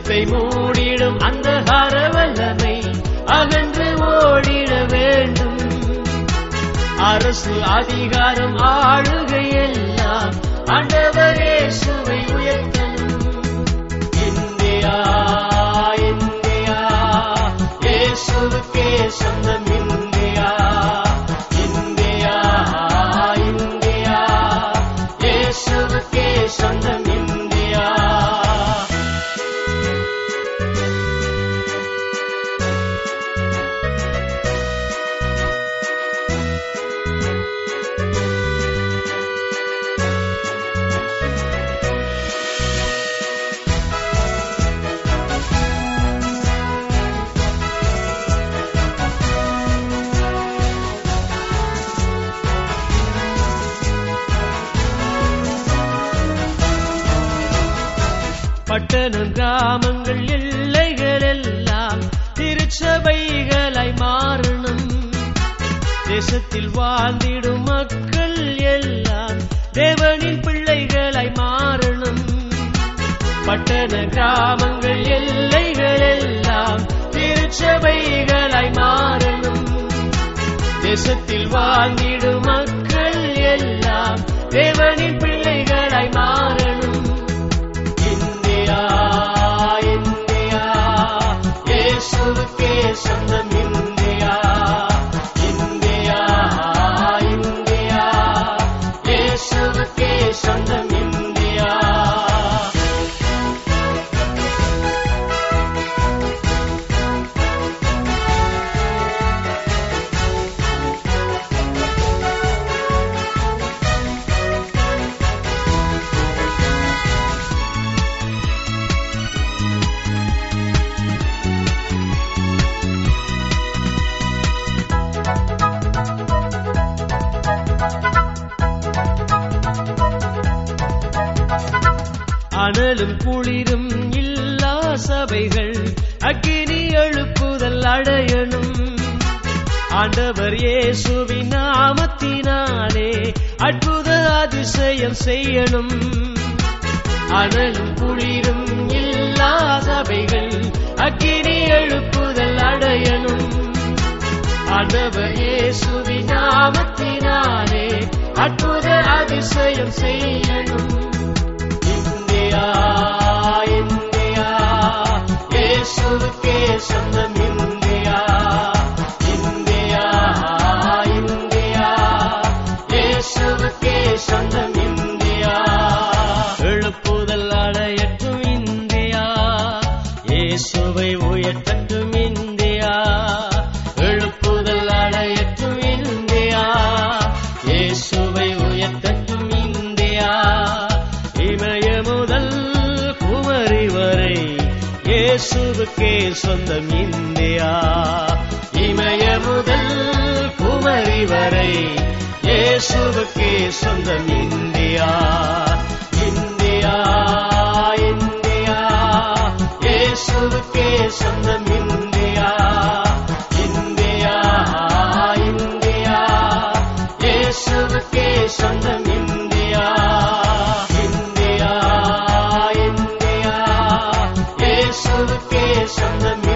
தேசத்தை மூடிடும் அந்த வல்லமை அகன்று ஓடிட வேண்டும். அரசு அதிகாரம் ஆளுகை எல்லாம் ஆண்டவர் இயேசுவை உயர்த்தணும். இந்தியா இந்தியா ஏசுவுக்கே சொந்தம் இந்தியா இந்தியா. பட்டணம் கிராமங்கள் எல்லைகள் எல்லாம் திருச்சபைகளாய் மாறணும். தேசத்தில் வாழ்ந்திடும் மக்கள் எல்லாம் தேவனின் பிள்ளைகளாய் மாறணும். பட்டண கிராமங்கள் எல்லைகள் எல்லாம் திருச்சபைகளாய் மாறணும். தேசத்தில் வாழ்ந்திடும் செய்யணும் அனலும் குளிரும் இல்லா சபைகள் அக்கினி எழுப்புதல் அடையணும். ஆண்டவர் சுவிநாமத்தினாலே அற்புத அதிசயம் செய்யணும். சொந்தம் இந்தியா இமய முதல் குமரி வரை இயேசுவுக்கே சொந்தம் இந்தியா இந்தியா இந்தியா இயேசுவுக்கே சொந்தம் இந்தியா இந்தியா இந்தியா இயேசுவுக்கே சொந்தம் இந்தியா இந்தியா இந்தியா இயேசுவுக்கே 伤了你。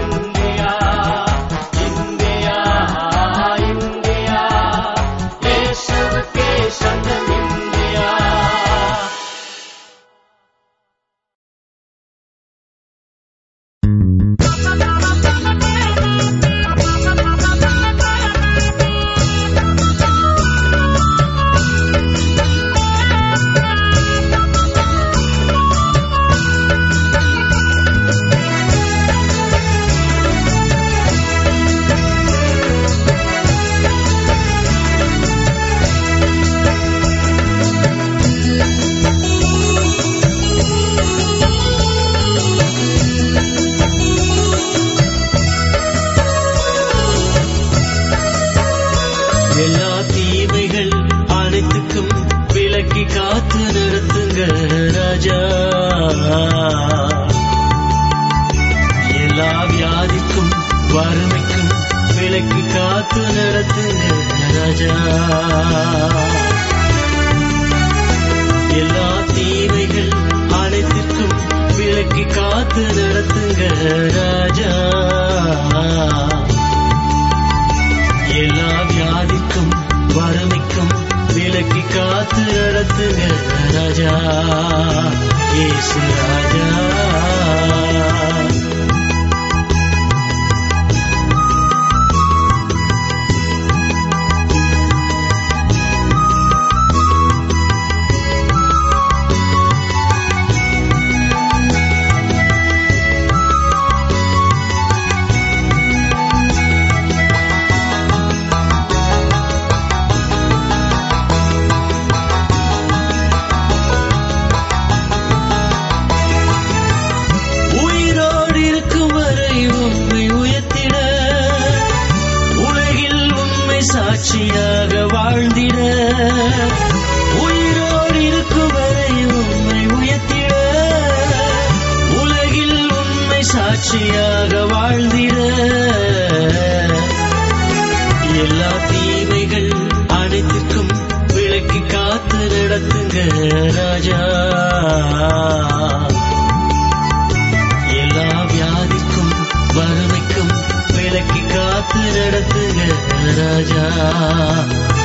raja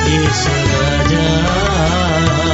Yesus raja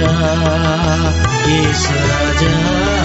सजा ये सजा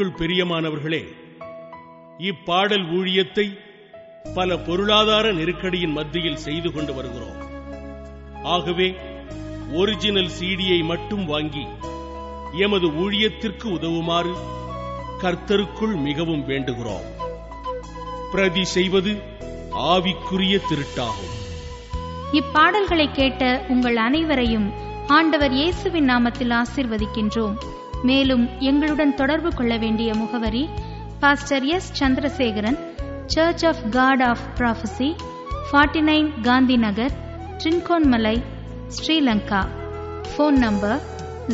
கிறிஸ்துவுக்குள் பிரியமானவர்களே இப்பாடல் ஊழியத்தை பல பொருளாதார நெருக்கடியின் மத்தியில் செய்து கொண்டு வருகிறோம். ஆகவே ஒரிஜினல் சீடியை மட்டும் வாங்கி எமது ஊழியத்திற்கு உதவுமாறு கர்த்தருக்குள் மிகவும் வேண்டுகிறோம். பிரதி செய்வது ஆவிக்குரிய திருட்டாகும். இப்பாடல்களை கேட்ட உங்கள் அனைவரையும் ஆண்டவர் இயேசுவின் நாமத்தில் ஆசிர்வதிக்கின்றோம். மேலும் எங்களுடன் தொடர்பு கொள்ள வேண்டிய முகவரி pastor S. Chandrasekaran church of God of prophecy forty nine Gandhi Nagar Trincomalee Sri Lanka phone number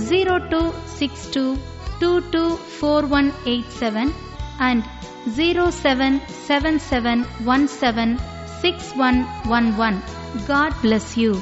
zero two six two two two four one eight seven and zero seven seven seven one seven six one one one God bless you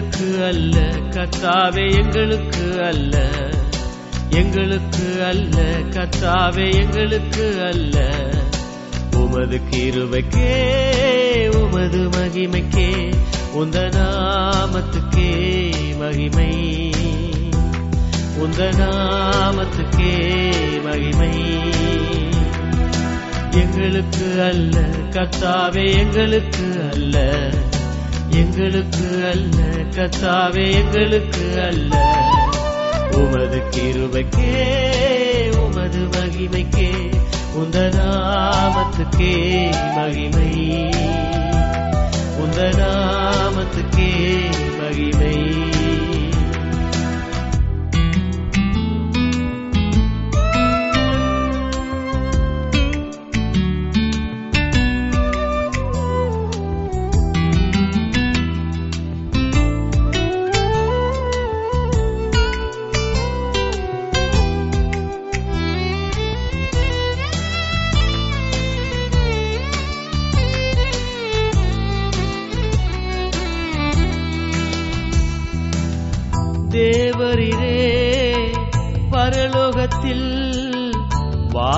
எங்களுக்கு அல்ல. கத்தாவே எங்களுக்கு அல்ல. எங்களுக்கு அல்ல. கத்தாவே எங்களுக்கு அல்ல. உமது கிருவைக்கே உமது மகிமைக்கே உந்த நாமத்துக்கே மகிமை. உந்த நாமத்துக்கே மகிமை. எங்களுக்கு அல்ல. கத்தாவே எங்களுக்கு அல்ல. எங்களுக்கு அல்ல கத்தாவே எங்களுக்கு அல்ல. உமது கிருபைக்கே உமது மகிமைக்கே உந்த நாமத்துக்கே மகிமை. உந்த நாமத்துக்கே மகிமை.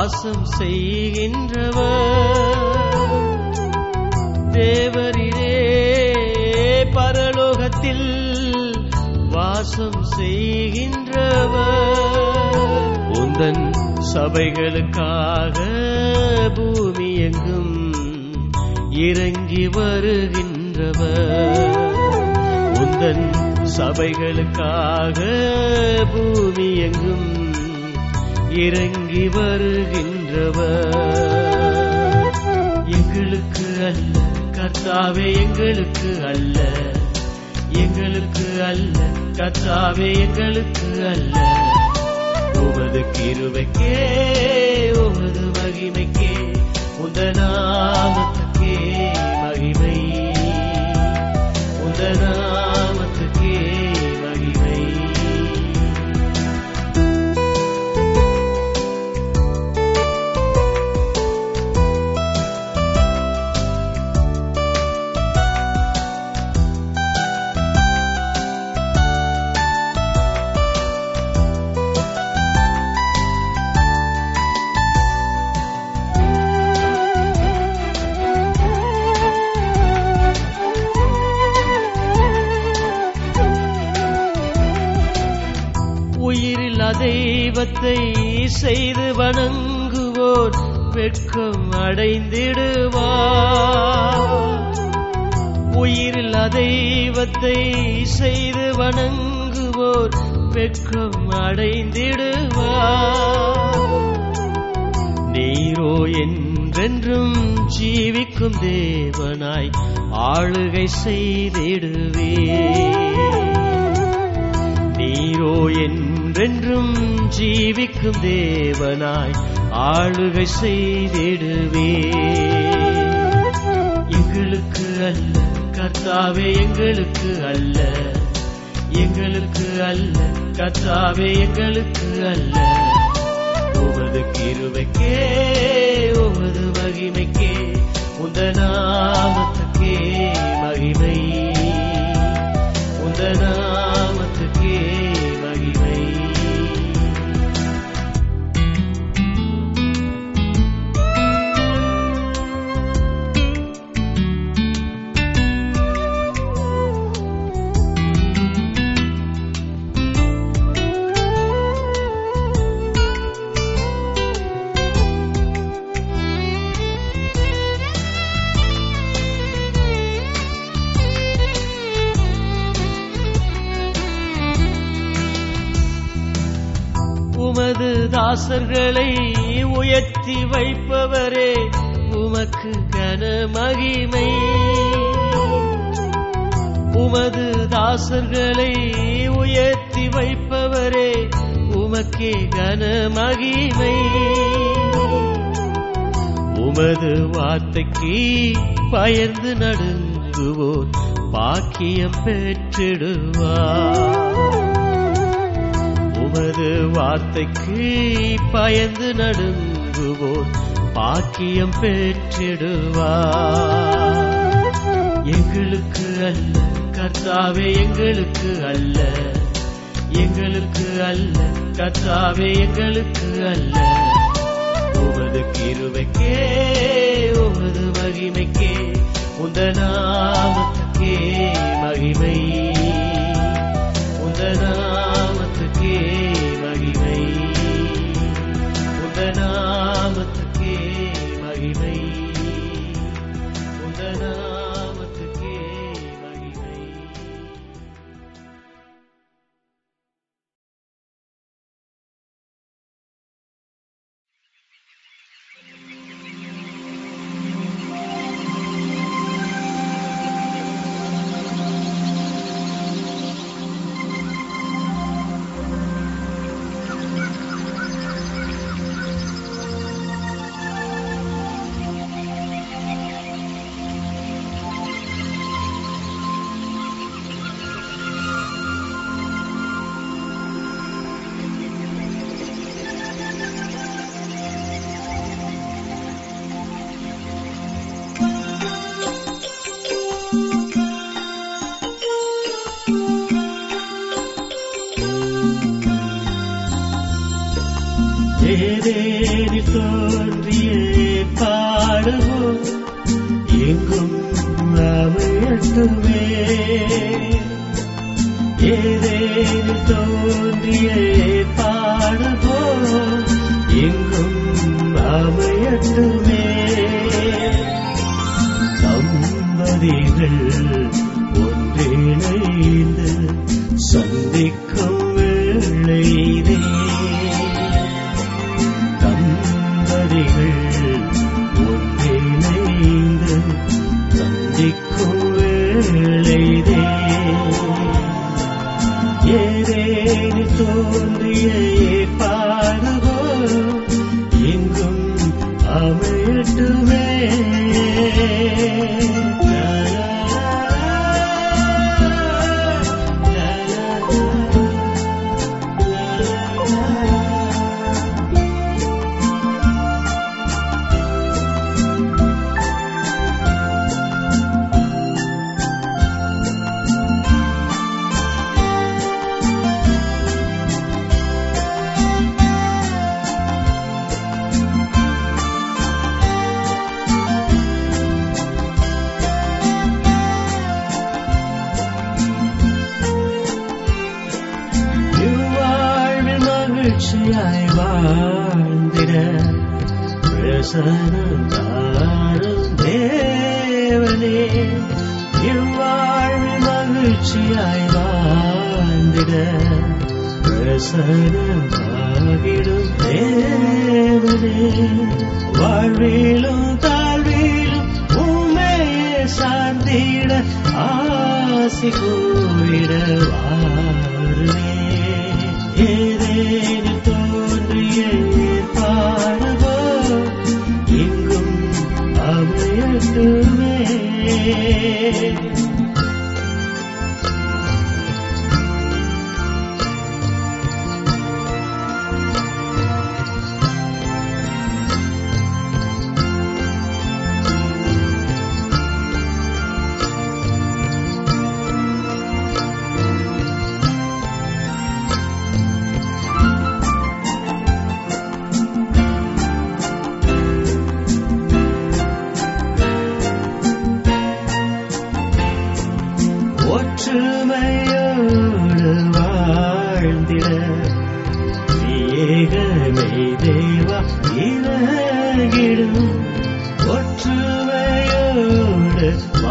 வாசம் செய்கின்றவர் தேவரிலே பரலோகத்தில் வாசம் செய்கின்றவர் உந்தன் சபைகளுக்காக பூமி எங்கும் இறங்கி வருகின்றவர் உந்தன் சபைகளுக்காக பூமி எங்கும் இறங்கி வருகின்றவர். எங்களுக்கு அல்ல கத்தாவே எங்களுக்கு அல்ல. எங்களுக்கு அல்ல கத்தாவே எங்களுக்கு அல்ல. உமது கிருவைக்கே உமது மகிமைக்கே உந்த நாமத்துக்கே மகிமை. உந்த நாமத்துக்கே தெய்வத்தை செய்து வணங்குவோர் வெட்கம் அடைந்திடுவார். உயிரில் தெய்வத்தை செய்து வணங்குவோர் வெட்கம் அடைந்திடுவார். நீரோ என்றென்றும் ஜீவிக்கும் தேவனாய் ஆளுகை செய்திடுவே நீரோ என் என்றென்றும் ஜீவிக்கும் தேவனாய் ஆளுகை செய்திடுவே. எங்களுக்கு அல்ல கத்தாவே எங்களுக்கு அல்ல. எங்களுக்கு அல்ல கத்தாவே எங்களுக்கு அல்ல. உமது கிருவைக்கே உமது மகிமைக்கே உந்த நாமத்துக்கே மகிமை. உந்த தாசர்களை உயர்த்தி வைப்பவரே உமக்கு கன மகிமை. உமது தாசர்களை உயர்த்தி வைப்பவரே உமக்கே கன மகிமை. உமது வார்த்தைக்கு பயந்து நடுங்குவோர் பாக்கியம் பெற்றிடுவார். உமது வார்த்தைக்கு பயந்து நடுங்குவோர் பாக்கியம் பெற்றிடுவார். எங்களுக்கு அல்ல கத்தாவே எங்களுக்கு அல்ல. எங்களுக்கு அல்ல கத்தாவே எங்களுக்கு அல்ல. உமது கிருவைக்கே உமது மகிமைக்கே உந்த நாமத்துக்கே மகிமை. உந்த sun.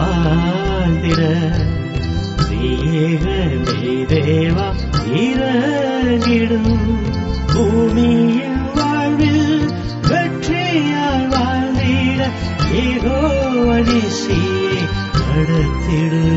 வாழ்ந்திர ஸ்ரீயேகமே தேவா இறங்கிடும் பூமியின் வாழ்வில் வெற்றியால் வாழ்ந்திட ஏகோ அணிசியை நடத்திடும்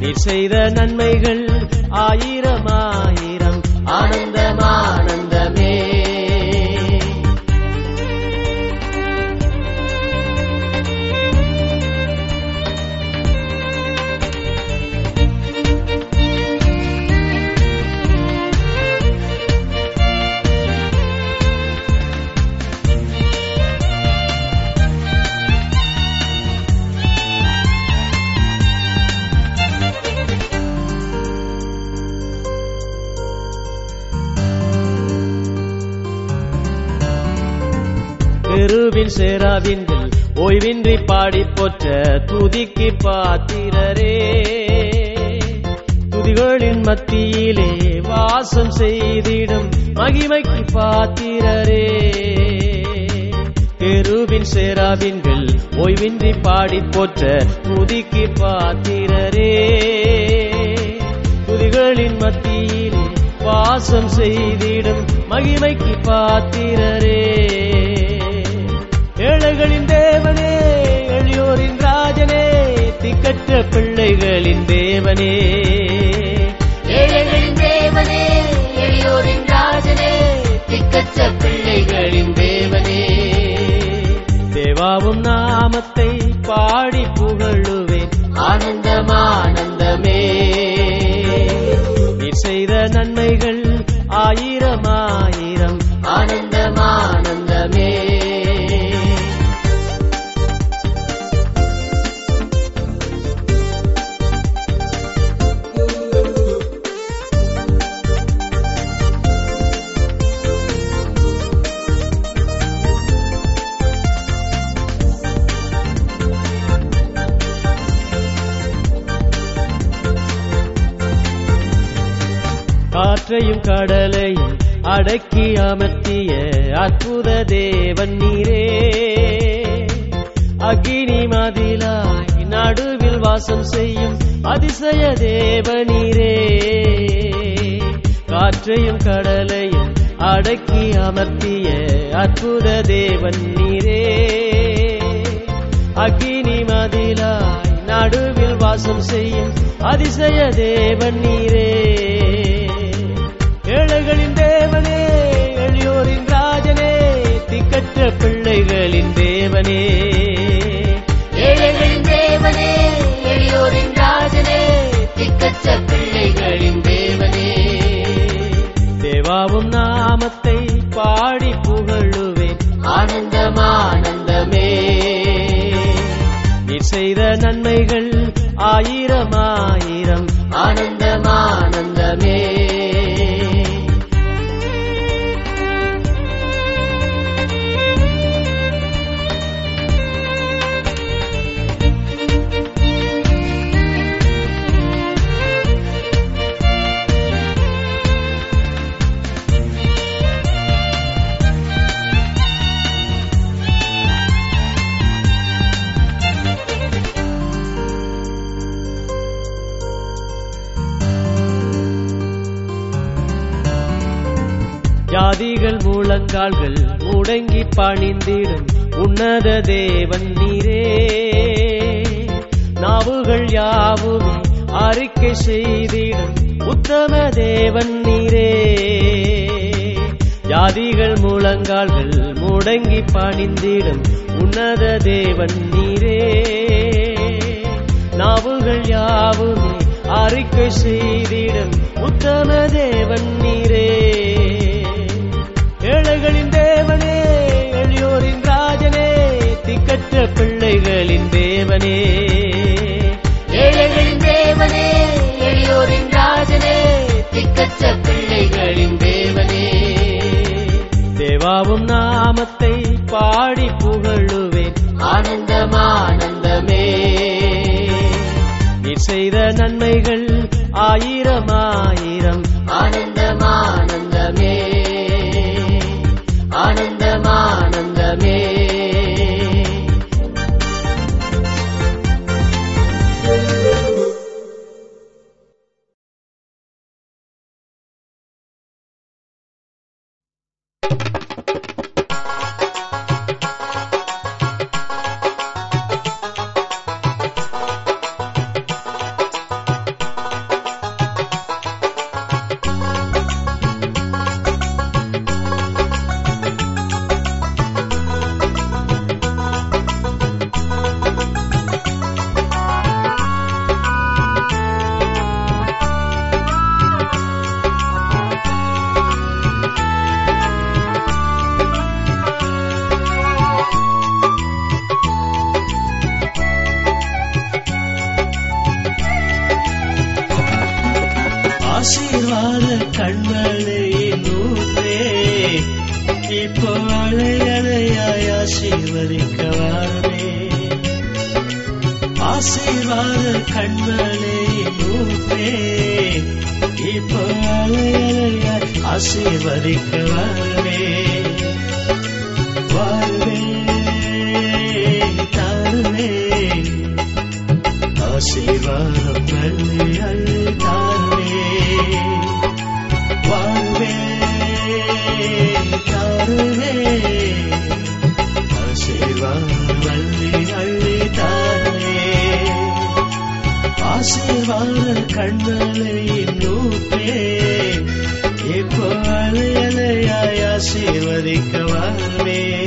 நீர் செய்த நன்மைகள் ஆயிரம் ஆயிரம். ஆனந்தமான பெருவின் சேராவின்கள் ஓய்வின்றி பாடி போற்ற துதிக்கு பாத்திரரே. துதிகளின் மத்தியிலே வாசம் செய்திடும் மகிமைக்கு பாத்திரரே. தெருவின் சேராவின்கள் ஓய்வின்றி பாடி போற்ற துதிக்கு பாத்திரரே. துதிகளின் மத்தியிலே வாசம் செய்திடும் மகிமைக்கு பாத்திரரே. ஏழைகளின் தேவனே எளியோரின் ராஜனே திக்கற்ற பிள்ளைகளின் தேவனே. ஏழைகளின் தேவனே எளியோரின் ராஜனே திக்கற்ற பிள்ளைகளின் தேவனே. தேவாவும் நாமத்தை பாடி புகழுவேன். ஆனந்தம். காற்றையும் கடலையும் அடக்கி அமர்த்திய அற்புத தேவன் நீரே. அக்கினி மதிலாய் நடுவில் வாசம் செய்யும் அதிசய தேவனீரே காற்றையும் கடலையும் அடக்கி அமர்த்திய அற்புத தேவன் நீரே. அக்கினி மதிலாய் நடுவில் வாசம் செய்யும் அதிசய தேவன் நீரே. தேவனே. ஏழைகளின் தேவனே எளியோரின் ராஜனே திக்கற்ற பிள்ளைகளின் தேவனே. தேவாவும் நாமத்தை பாடி புகழுவேன். ஆனந்தம் முழங்கால்கள் முடங்கி பணிந்திடும் உன்னத தேவன் நீரே. நாவுகள் யாவுமே அறிக்கை செய்திடும் உத்தம தேவன் நீரே. ஜாதிகள் முழங்கால்கள் முடங்கி பணிந்திடும் உன்னத தேவன் நீரே. நாவுகள் யாவுமே அறிக்கை செய்திடும் உத்தம தேவன் நீரே. ஏழைகளின் தேவனே எளியோரின் ராஜனே திக்கற்ற பிள்ளைகளின் தேவனே. ஏழைகளின் தேவனே எளியோரின் ராஜனே திக்கற்ற பிள்ளைகளின் தேவனே. தேவாவும் நாமத்தை பாடி புகழுவேன். ஆனந்தம் ஆனந்தமே நீர் செய்த நன்மைகள் ஆயிரம் ஆயிரம். இப்போ அலையலையாய் ஆசீர்வதிக்க வாரமே ஆசீர்வாத கண்மலை நூற்றே இப்போ அலையலையாய் ஆசீர்வதிக்க வாரமே வாழ்வே தருவே. ஆசீர்வாதம் அள்ளி அள்ளி வாழ கண்மலையின் நூப்பே. எப்போ அலையலையாயா சேவதிக்க வாழ்வே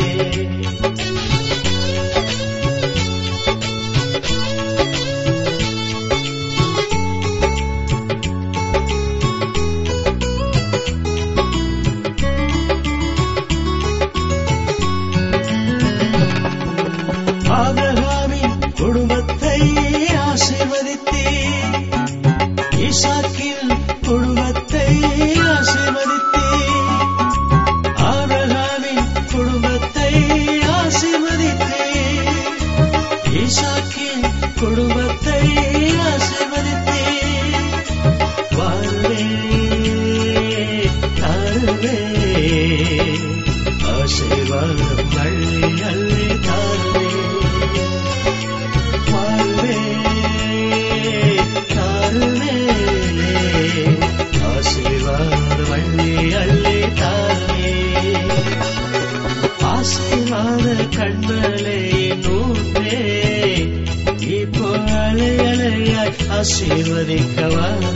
ಆಶೀರ್ವದಿಕ್ಕವಾರು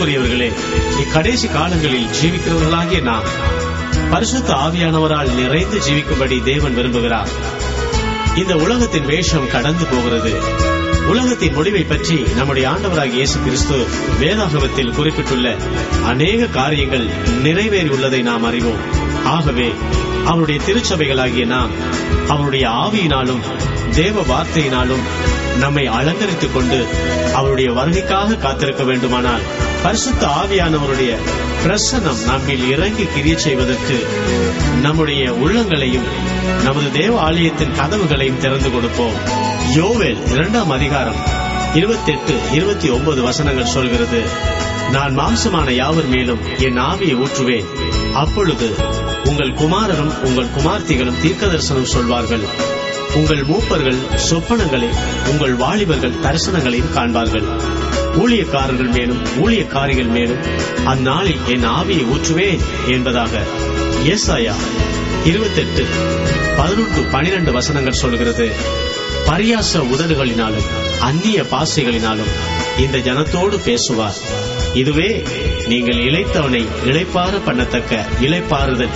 அன்புக்குரியவர்களே இக்கடைசி காலங்களில் ஜீவிக்கிறவர்களாகிய நாம் பரிசுத்த ஆவியானவரால் நிறைந்து ஜீவிக்கும்படி தேவன் விரும்புகிறார். இந்த உலகத்தின் வேஷம் கடந்து போகிறது. உலகத்தின் முடிவை பற்றி நம்முடைய ஆண்டவராக இயேசு கிறிஸ்து வேதாகமத்தில் குறிப்பிட்டுள்ள அநேக காரியங்கள் நிறைவேறியுள்ளதை நாம் அறிவோம். ஆகவே அவருடைய திருச்சபைகளாகிய நாம் அவருடைய ஆவியினாலும் தேவ வார்த்தையினாலும் நம்மை அலங்கரித்துக் கொண்டு அவருடைய வருகைக்காக காத்திருக்க வேண்டுமானால் பரிசுத்த ஆவியானவருடைய பிரசனம் நம்மில் இறங்கி கிரிய செய்வதற்கு நம்முடைய உள்ளங்களையும் நமது தேவ ஆலயத்தின் கதவுகளையும் திறந்து கொடுப்போம். யோவேல் இரண்டாம் அதிகாரம் இருபத்தெட்டு இருபத்தி ஒன்பது வசனங்கள் சொல்கிறது நான் மாம்சமான யாவர் மேலும் என் ஆவியை ஊற்றுவேன். அப்பொழுது உங்கள் குமாரரும் உங்கள் குமார்த்திகளும் தீர்க்க தரிசனம் சொல்வார்கள். உங்கள் மூப்பர்கள் சொப்பனங்களை உங்கள் வாலிபர்கள் தரிசனங்களையும் காண்பார்கள். ஊழியக்காரர்கள் மேலும் ஊழியக்காரிகள் மேலும் அந்நாளில் என் ஆவியை ஊற்றுவேன் என்பதாக ஏசாயா இருபத்தெட்டு பதினொன்று பனிரெண்டு வசனங்கள் சொல்கிறது. பரியாச உதடுகளினாலும் அந்நிய பாசைகளினாலும் இந்த ஜனத்தோடு பேசுவார். இதுவே நீங்கள் இழைத்தவனை இளைப்பாற பண்ணத்தக்க இளைப்பாறுதல்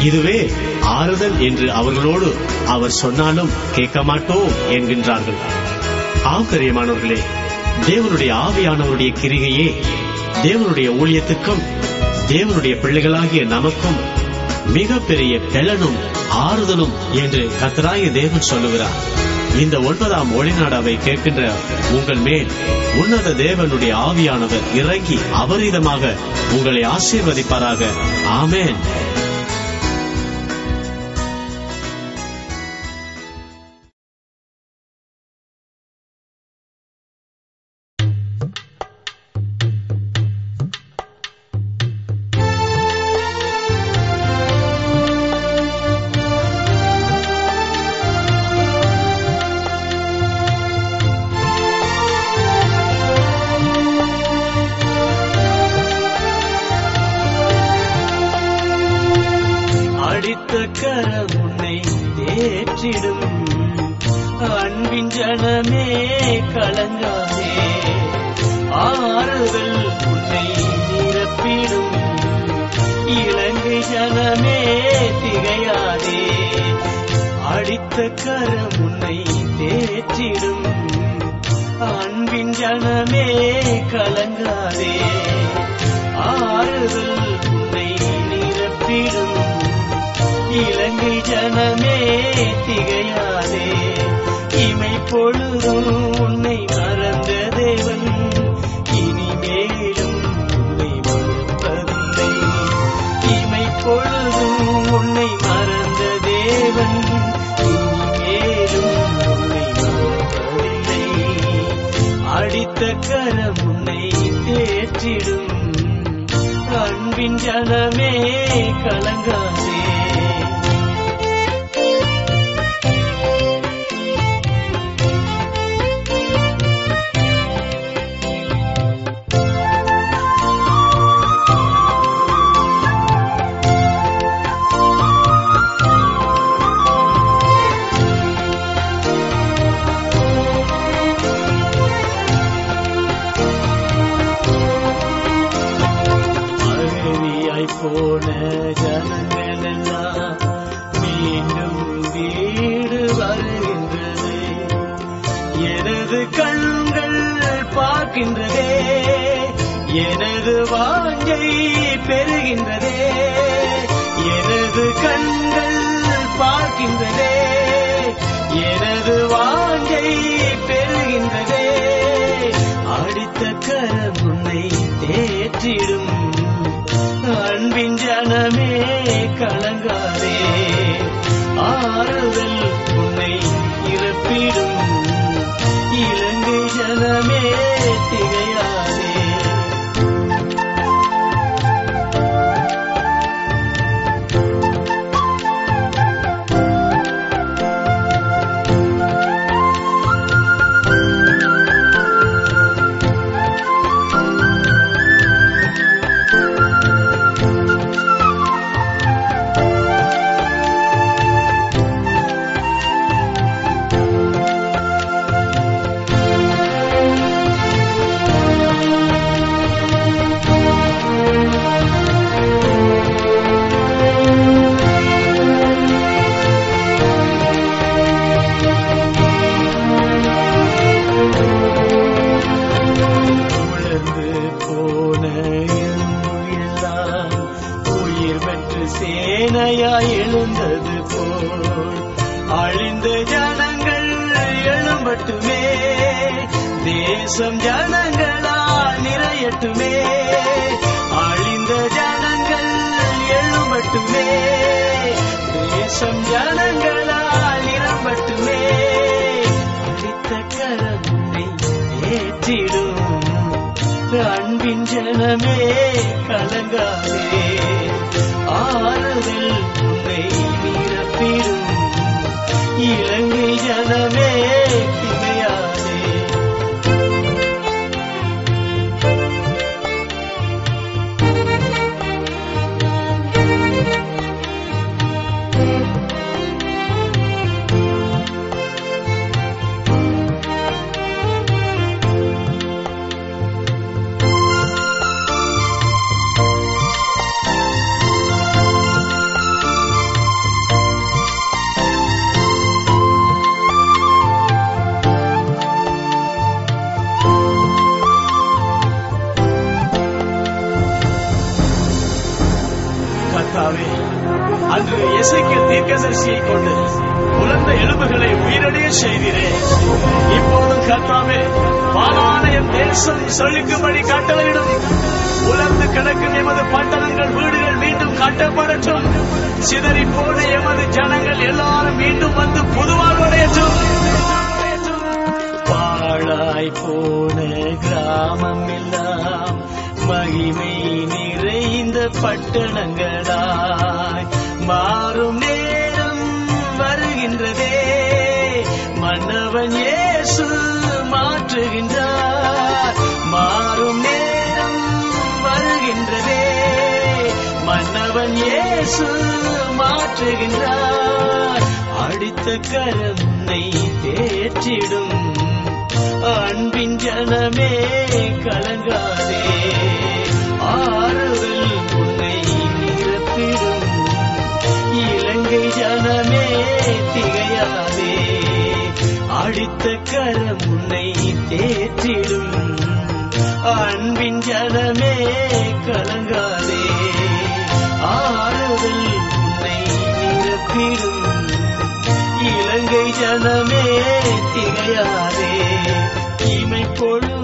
இதுவே ஆறுதல் என்று அவர்களோடு அவர் சொன்னாலும் கேட்க மாட்டோம் என்கின்றார்கள் ஆக்கரியமானவர்களே தேவனுடைய ஆவியானவருடைய கிரிகையே தேவனுடைய ஊழியத்துக்கும் தேவனுடைய பிள்ளைகளாகிய நமக்கும் மிகப்பெரிய பெலனும் ஆறுதலும் என்று கத்தராய தேவன் சொல்லுகிறார். இந்த ஒன்பதாம் ஒளிநாடாவை கேட்கின்ற உங்கள் மேல் உன்னத தேவனுடைய ஆவியானவர் இறங்கி அபரீதமாக உங்களை ஆசீர்வதிப்பாராக. ஆமேன். कर பட்டணங்களாய் மாறும் நேரம் வருகின்றதே. மன்னவன் இயேசு மாற்றுகின்றார். மாறும் நேரம் வருகின்றதே. மன்னவன் இயேசு மாற்றுகின்றார். அடித்த கரனை தேற்றிடும். அன்பின் ஜனமே கலங்காதே. கார்த்திகையாவே அடித்த கரம் உன்னை தேற்றிடும் அன்பின் ஜனமே கலங்காதே ஆறுதல் உன்னை நிரப்பிடும் இலங்கை ஜனமே திகையாதே இமை பொழுது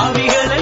பாவிகளை